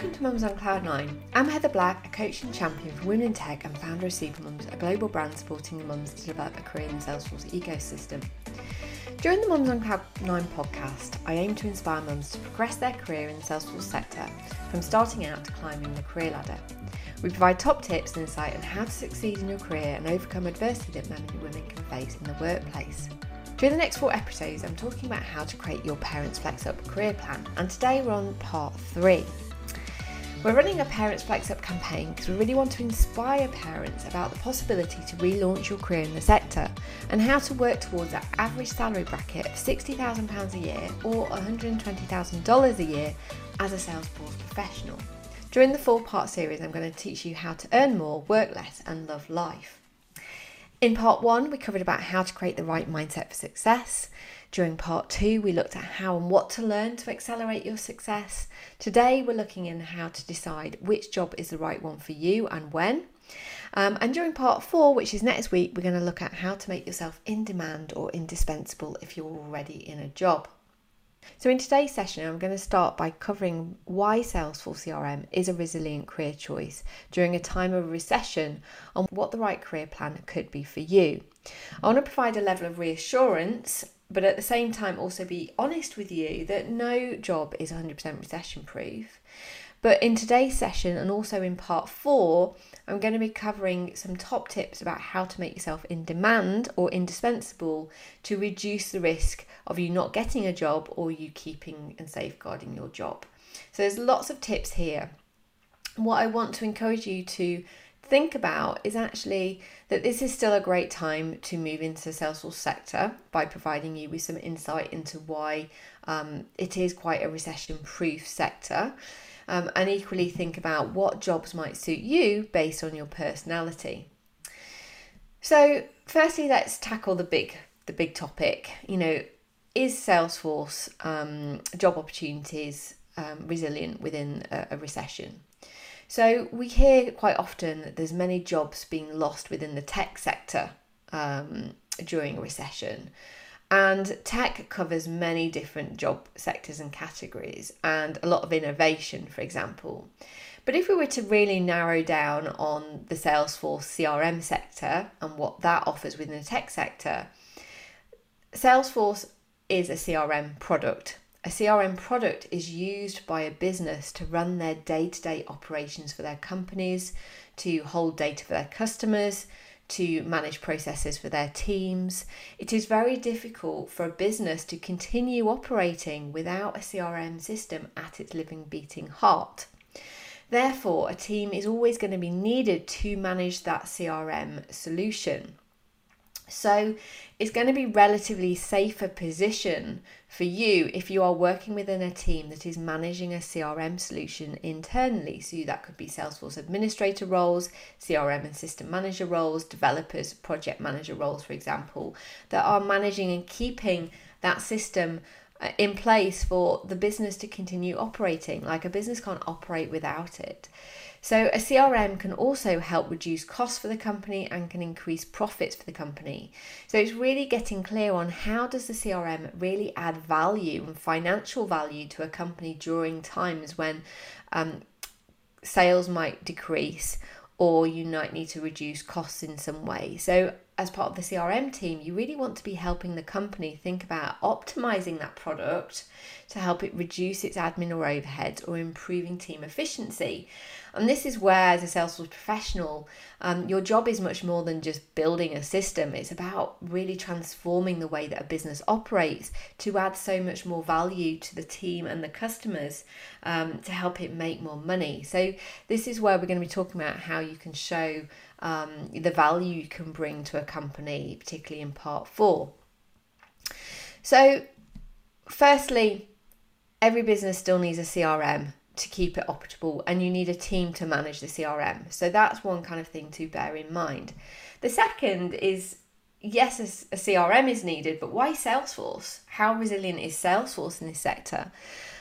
Welcome to Mums on Cloud 9. I'm Heather Black, a coach and champion for women in tech and founder of Supermums, a global brand supporting mums to develop a career in the Salesforce ecosystem. During the Mums on Cloud 9 podcast, I aim to inspire mums to progress their career in the Salesforce sector from starting out to climbing the career ladder. We provide top tips and insight on how to succeed in your career and overcome adversity that men and women can face in the workplace. During the next four episodes, I'm talking about how to create your Parents Flex Up career plan, and today we're on part three. We're running a Parents Flex Up campaign because we really want to inspire parents about the possibility to relaunch your career in the sector and how to work towards that average salary bracket of £60,000 a year or $120,000 a year as a Salesforce professional. During the four part series, I'm going to teach you how to earn more, work less, and love life. In part one, we covered about how to create the right mindset for success. During part two, we looked at how and what to learn to accelerate your success. Today, we're looking in how to decide which job is the right one for you and when. Um, and during part four, which is next week, we're going to look at how to make yourself in demand or indispensable if you're already in a job. So, in today's session, I'm going to start by covering why Salesforce CRM is a resilient career choice during a time of recession and what the right career plan could be for you. I want to provide a level of reassurance, but at the same time, also be honest with you that no job is 100% recession proof. But in today's session and also in part four, I'm going to be covering some top tips about how to make yourself in demand or indispensable to reduce the risk of you not getting a job or you keeping and safeguarding your job. So there's lots of tips here. What I want to encourage you to think about is actually that this is still a great time to move into the Salesforce sector by providing you with some insight into why um, it is quite a recession proof sector um, and equally think about what jobs might suit you based on your personality. So, firstly, let's tackle the big the big topic. You know, is Salesforce um, job opportunities um, resilient within a, a recession? So we hear quite often that there's many jobs being lost within the tech sector um, during a recession. And tech covers many different job sectors and categories and a lot of innovation, for example. But if we were to really narrow down on the Salesforce CRM sector and what that offers within the tech sector, Salesforce is a CRM product. A CRM product is used by a business to run their day to day operations for their companies, to hold data for their customers, to manage processes for their teams. It is very difficult for a business to continue operating without a CRM system at its living, beating heart. Therefore, a team is always going to be needed to manage that CRM solution. So it's going to be relatively safer position for you if you are working within a team that is managing a CRM solution internally. So that could be Salesforce administrator roles, CRM and system manager roles, developers, project manager roles, for example, that are managing and keeping that system in place for the business to continue operating. Like a business can't operate without it. So, a CRM can also help reduce costs for the company and can increase profits for the company. So, it's really getting clear on how does the CRM really add value and financial value to a company during times when um, sales might decrease or you might need to reduce costs in some way. So, as part of the CRM team, you really want to be helping the company think about optimizing that product to help it reduce its admin or overheads or improving team efficiency. And this is where, as a Salesforce professional, um, your job is much more than just building a system. It's about really transforming the way that a business operates to add so much more value to the team and the customers um, to help it make more money. So, this is where we're going to be talking about how you can show um, the value you can bring to a company, particularly in part four. So, firstly, every business still needs a CRM to keep it operable and you need a team to manage the CRM. So that's one kind of thing to bear in mind. The second is yes, a, CRM is needed, but why Salesforce? How resilient is Salesforce in this sector?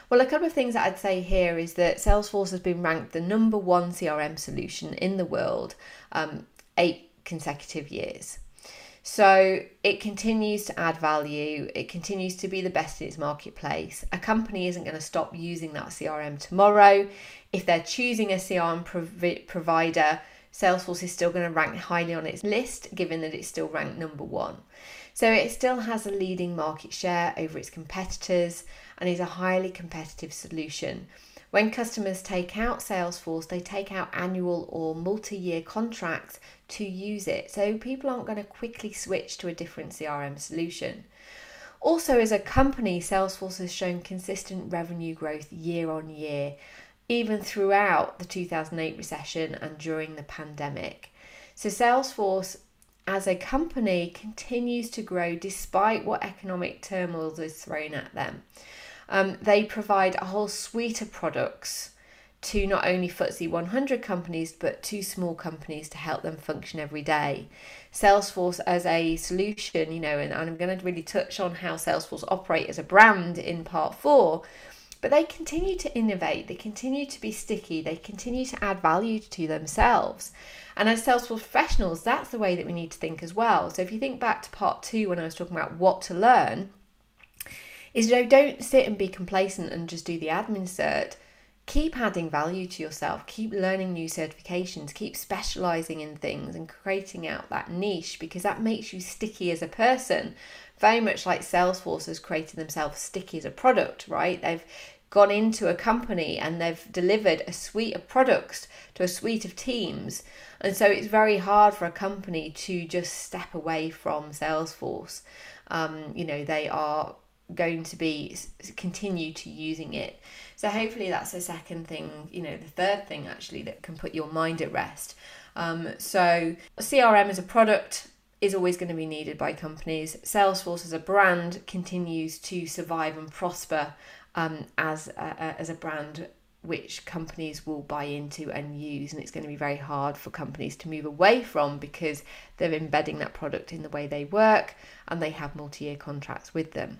Well, a couple of things that I'd say here is that Salesforce has been ranked the number one CRM solution in the world um, eight consecutive years. So it continues to add value, it continues to be the best in its marketplace. A company isn't going to stop using that CRM tomorrow. If they're choosing a CRM prov- provider, Salesforce is still going to rank highly on its list, given that it's still ranked number one. So it still has a leading market share over its competitors and is a highly competitive solution. When customers take out Salesforce, they take out annual or multi year contracts to use it. So people aren't going to quickly switch to a different CRM solution. Also, as a company, Salesforce has shown consistent revenue growth year on year, even throughout the 2008 recession and during the pandemic. So, Salesforce as a company continues to grow despite what economic turmoil is thrown at them. Um, they provide a whole suite of products to not only FTSE 100 companies but to small companies to help them function every day. Salesforce as a solution, you know, and, and I'm going to really touch on how Salesforce operate as a brand in part four. But they continue to innovate, they continue to be sticky, they continue to add value to themselves. And as Salesforce professionals, that's the way that we need to think as well. So if you think back to part two when I was talking about what to learn, is you know, don't sit and be complacent and just do the admin cert keep adding value to yourself, keep learning new certifications, keep specializing in things and creating out that niche because that makes you sticky as a person. Very much like Salesforce has created themselves sticky as a product, right? They've gone into a company and they've delivered a suite of products to a suite of teams. And so it's very hard for a company to just step away from Salesforce. Um, you know, they are going to be continue to using it. So hopefully that's the second thing, you know, the third thing actually that can put your mind at rest. Um, so CRM as a product is always going to be needed by companies. Salesforce as a brand continues to survive and prosper um, as a, as a brand which companies will buy into and use and it's going to be very hard for companies to move away from because they're embedding that product in the way they work and they have multi-year contracts with them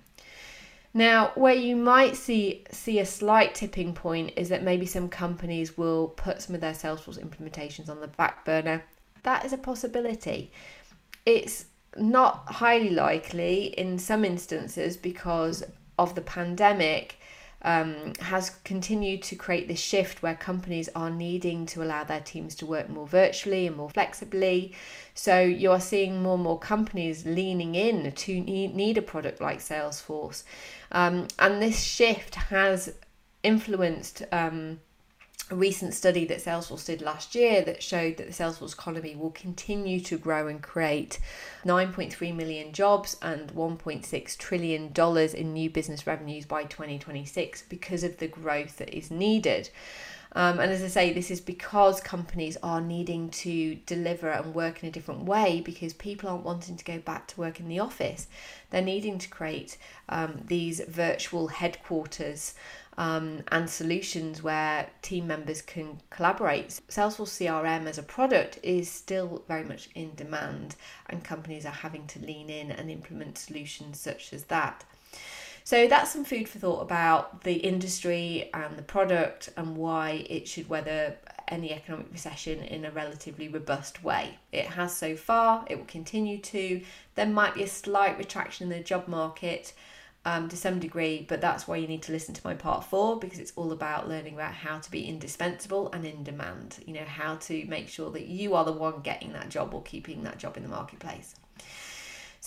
now, where you might see see a slight tipping point is that maybe some companies will put some of their Salesforce implementations on the back burner. That is a possibility. It's not highly likely in some instances because of the pandemic um, has continued to create this shift where companies are needing to allow their teams to work more virtually and more flexibly. So you are seeing more and more companies leaning in to need a product like Salesforce. Um, and this shift has influenced um, a recent study that Salesforce did last year that showed that the Salesforce economy will continue to grow and create 9.3 million jobs and 1.6 trillion dollars in new business revenues by 2026 because of the growth that is needed. Um, and as I say, this is because companies are needing to deliver and work in a different way because people aren't wanting to go back to work in the office. They're needing to create um, these virtual headquarters um, and solutions where team members can collaborate. Salesforce CRM as a product is still very much in demand, and companies are having to lean in and implement solutions such as that. So that's some food for thought about the industry and the product and why it should weather any economic recession in a relatively robust way. It has so far, it will continue to. There might be a slight retraction in the job market um, to some degree, but that's why you need to listen to my part four because it's all about learning about how to be indispensable and in demand. You know, how to make sure that you are the one getting that job or keeping that job in the marketplace.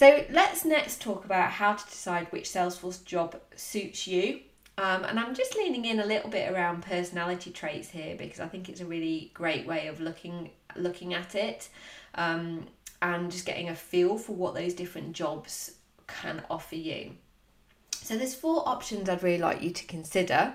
So let's next talk about how to decide which Salesforce job suits you. Um, and I'm just leaning in a little bit around personality traits here because I think it's a really great way of looking looking at it um, and just getting a feel for what those different jobs can offer you. So there's four options I'd really like you to consider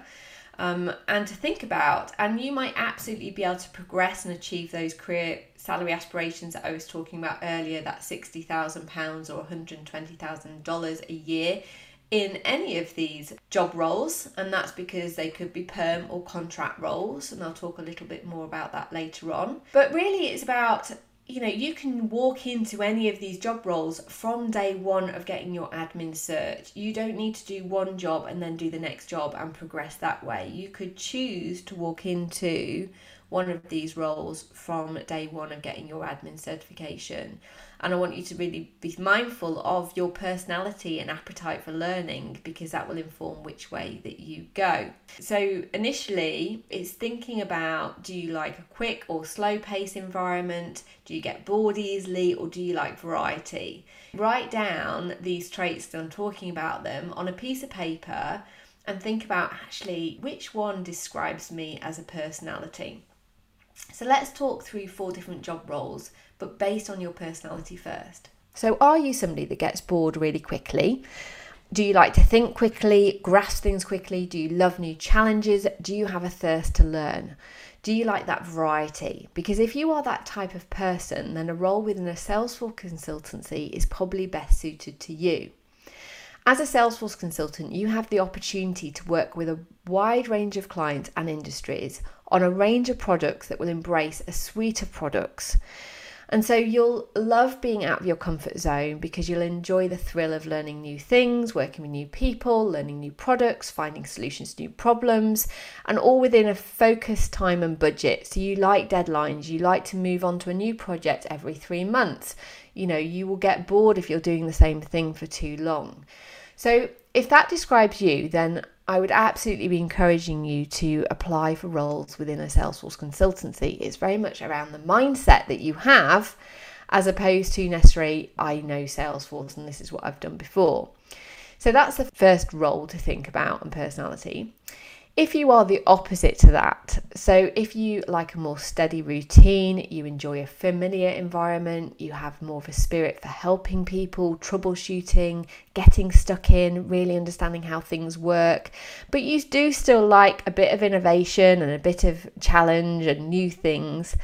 um, and to think about, and you might absolutely be able to progress and achieve those career salary aspirations that I was talking about earlier, that £60,000 or $120,000 a year in any of these job roles, and that's because they could be perm or contract roles, and I'll talk a little bit more about that later on. But really, it's about you know, you can walk into any of these job roles from day one of getting your admin cert. You don't need to do one job and then do the next job and progress that way. You could choose to walk into one of these roles from day one of getting your admin certification. And I want you to really be mindful of your personality and appetite for learning because that will inform which way that you go. So, initially, it's thinking about do you like a quick or slow pace environment? Do you get bored easily or do you like variety? Write down these traits that I'm talking about them on a piece of paper and think about actually which one describes me as a personality. So let's talk through four different job roles, but based on your personality first. So, are you somebody that gets bored really quickly? Do you like to think quickly, grasp things quickly? Do you love new challenges? Do you have a thirst to learn? Do you like that variety? Because if you are that type of person, then a role within a Salesforce consultancy is probably best suited to you. As a Salesforce consultant, you have the opportunity to work with a wide range of clients and industries on a range of products that will embrace a suite of products. And so you'll love being out of your comfort zone because you'll enjoy the thrill of learning new things, working with new people, learning new products, finding solutions to new problems, and all within a focused time and budget. So you like deadlines, you like to move on to a new project every three months. You know, you will get bored if you're doing the same thing for too long. So, if that describes you, then I would absolutely be encouraging you to apply for roles within a Salesforce consultancy. It's very much around the mindset that you have as opposed to necessarily, I know Salesforce and this is what I've done before. So, that's the first role to think about and personality. If you are the opposite to that, so if you like a more steady routine, you enjoy a familiar environment, you have more of a spirit for helping people, troubleshooting, getting stuck in, really understanding how things work, but you do still like a bit of innovation and a bit of challenge and new things,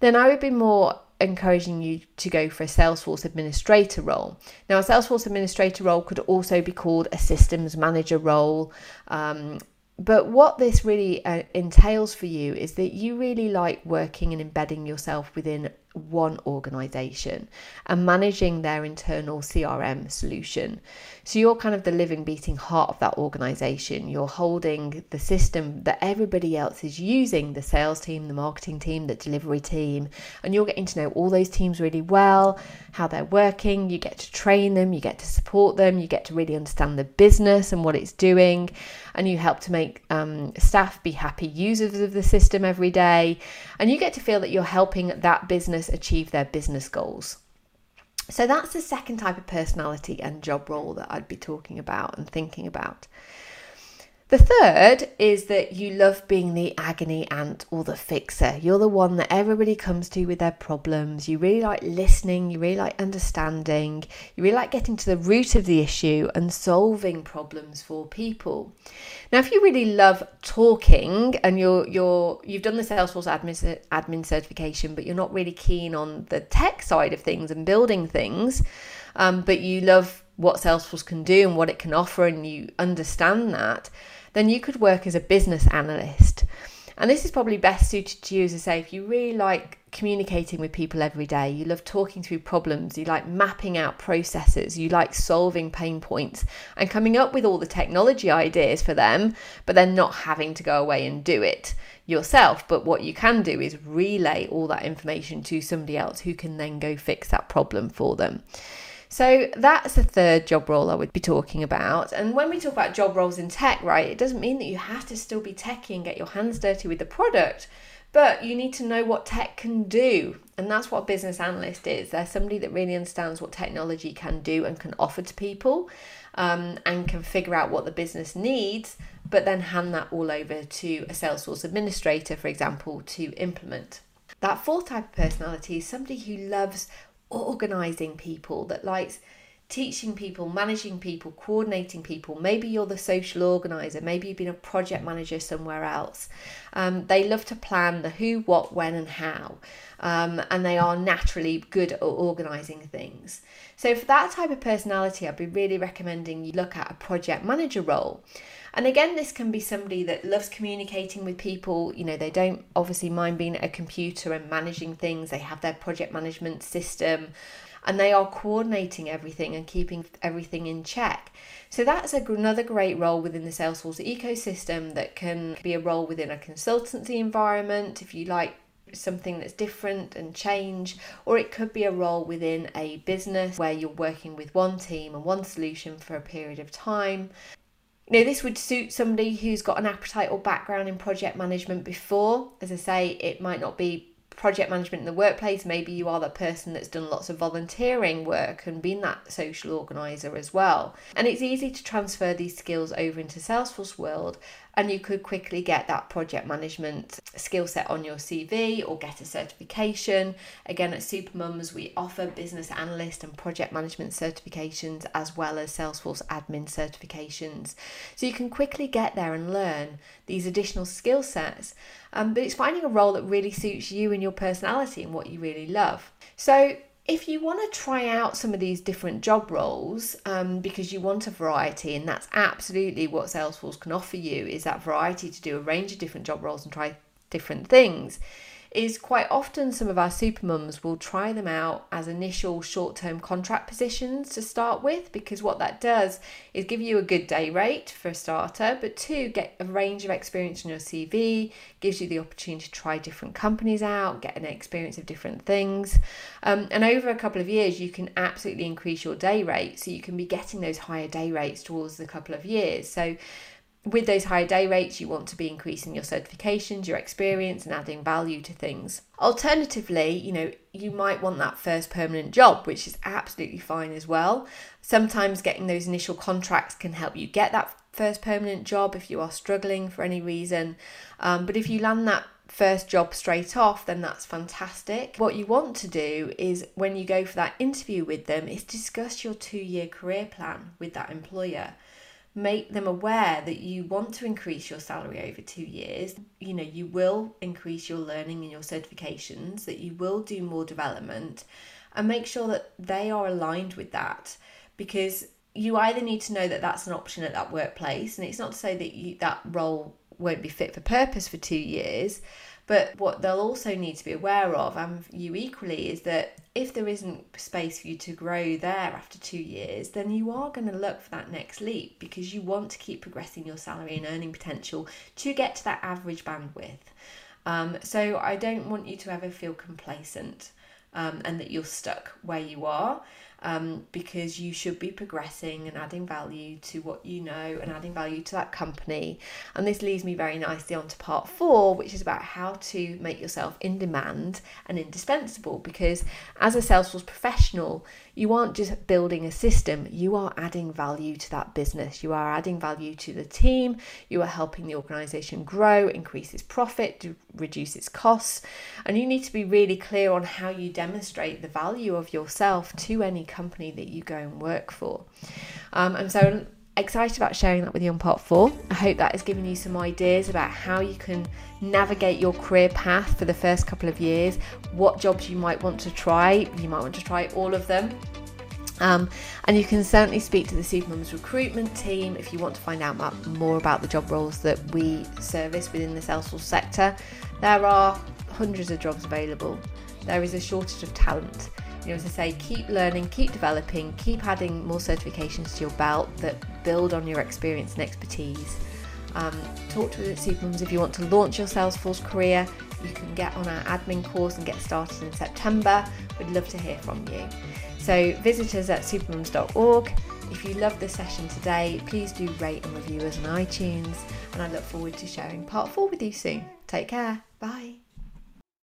then I would be more encouraging you to go for a Salesforce administrator role. Now, a Salesforce administrator role could also be called a systems manager role. Um, but what this really uh, entails for you is that you really like working and embedding yourself within one organization and managing their internal CRM solution. So you're kind of the living, beating heart of that organization. You're holding the system that everybody else is using the sales team, the marketing team, the delivery team, and you're getting to know all those teams really well, how they're working. You get to train them, you get to support them, you get to really understand the business and what it's doing, and you help to make um, staff be happy users of the system every day. And you get to feel that you're helping that business business achieve their business goals. So that's the second type of personality and job role that I'd be talking about and thinking about. The third is that you love being the agony aunt or the fixer. You're the one that everybody comes to with their problems. You really like listening, you really like understanding, you really like getting to the root of the issue and solving problems for people. Now, if you really love talking and you're you're you've done the Salesforce admin admin certification, but you're not really keen on the tech side of things and building things, um, but you love what Salesforce can do and what it can offer, and you understand that then you could work as a business analyst. And this is probably best suited to you, as I say, if you really like communicating with people every day, you love talking through problems, you like mapping out processes, you like solving pain points and coming up with all the technology ideas for them, but then not having to go away and do it yourself. But what you can do is relay all that information to somebody else who can then go fix that problem for them. So that's the third job role I would be talking about. And when we talk about job roles in tech, right, it doesn't mean that you have to still be techy and get your hands dirty with the product, but you need to know what tech can do. And that's what a business analyst is. They're somebody that really understands what technology can do and can offer to people um, and can figure out what the business needs, but then hand that all over to a Salesforce administrator, for example, to implement. That fourth type of personality is somebody who loves organizing people, that likes teaching people, managing people, coordinating people. Maybe you're the social organizer, maybe you've been a project manager somewhere else. Um, they love to plan the who, what, when, and how, um, and they are naturally good at organizing things. So, for that type of personality, I'd be really recommending you look at a project manager role. And again, this can be somebody that loves communicating with people. You know, they don't obviously mind being at a computer and managing things, they have their project management system. and they are coordinating everything and keeping everything in check. So that's a, another great role within the Salesforce ecosystem that can be a role within a consultancy environment if you like something that's different and change, or it could be a role within a business where you're working with one team and one solution for a period of time. Know, this would suit somebody who's got an appetite or background in project management before. As I say, it might not be project management in the workplace. Maybe you are that person that's done lots of volunteering work and been that social organizer as well. And it's easy to transfer these skills over into Salesforce world and you could quickly get that project management skill set on your CV or get a certification. Again, at Supermums, we offer business analyst and project management certifications as well as Salesforce admin certifications. So you can quickly get there and learn these additional skill sets. Um, but it's finding a role that really suits you and your personality and what you really love. So if you want to try out some of these different job roles um, because you want a variety and that's absolutely what salesforce can offer you is that variety to do a range of different job roles and try different things is quite often some of our super mums will try them out as initial short term contract positions to start with because what that does is give you a good day rate for a starter, but two, get a range of experience in your CV, gives you the opportunity to try different companies out, get an experience of different things. Um, and over a couple of years, you can absolutely increase your day rate. So you can be getting those higher day rates towards the couple of years. So with those higher day rates, you want to be increasing your certifications, your experience, and adding value to things. Alternatively, you know, you might want that first permanent job, which is absolutely fine as well. Sometimes getting those initial contracts can help you get that first permanent job if you are struggling for any reason. Um, but if you land that first job straight off, then that's fantastic. What you want to do is when you go for that interview with them, is discuss your two year career plan with that employer make them aware that you want to increase your salary over two years. You know, you will increase your learning and your certifications, that you will do more development, and make sure that they are aligned with that because you either need to know that that's an option at that workplace, and it's not to say that you, that role won't be fit for purpose for two years. But what they'll also need to be aware of, and you equally, is that if there isn't space for you to grow there after two years, then you are going to look for that next leap because you want to keep progressing your salary and earning potential to get to that average bandwidth. Um, so I don't want you to ever feel complacent um, and that you're stuck where you are um, because you should be progressing and adding value to what you know and adding value to that company. And this leads me very nicely on to part four, which is about how to make yourself in demand and indispensable. Because as a Salesforce professional, you aren't just building a system, you are adding value to that business. You are adding value to the team, you are helping the organization grow, increase its profit, reduce its costs. And you need to be really clear on how you demonstrate the value of yourself to any company that you go and work for. Um, and so excited about sharing that with you on part four. I hope that has given you some ideas about how you can navigate your career path for the first couple of years, what jobs you might want to try. You might want to try all of them. Um, and you can certainly speak to the Supermums recruitment team if you want to find out more about the job roles that we service within the Salesforce sector. There are hundreds of jobs available. There is a shortage of talent. You know, as I say, keep learning, keep developing, keep adding more certifications to your belt that build on your experience and expertise. Um, talk to us at Supermums if you want to launch your Salesforce career. You can get on our admin course and get started in September. We'd love to hear from you. So visit us at supermums.org. If you loved the session today, please do rate and review us on iTunes, and I look forward to sharing part four with you soon. Take care. Bye.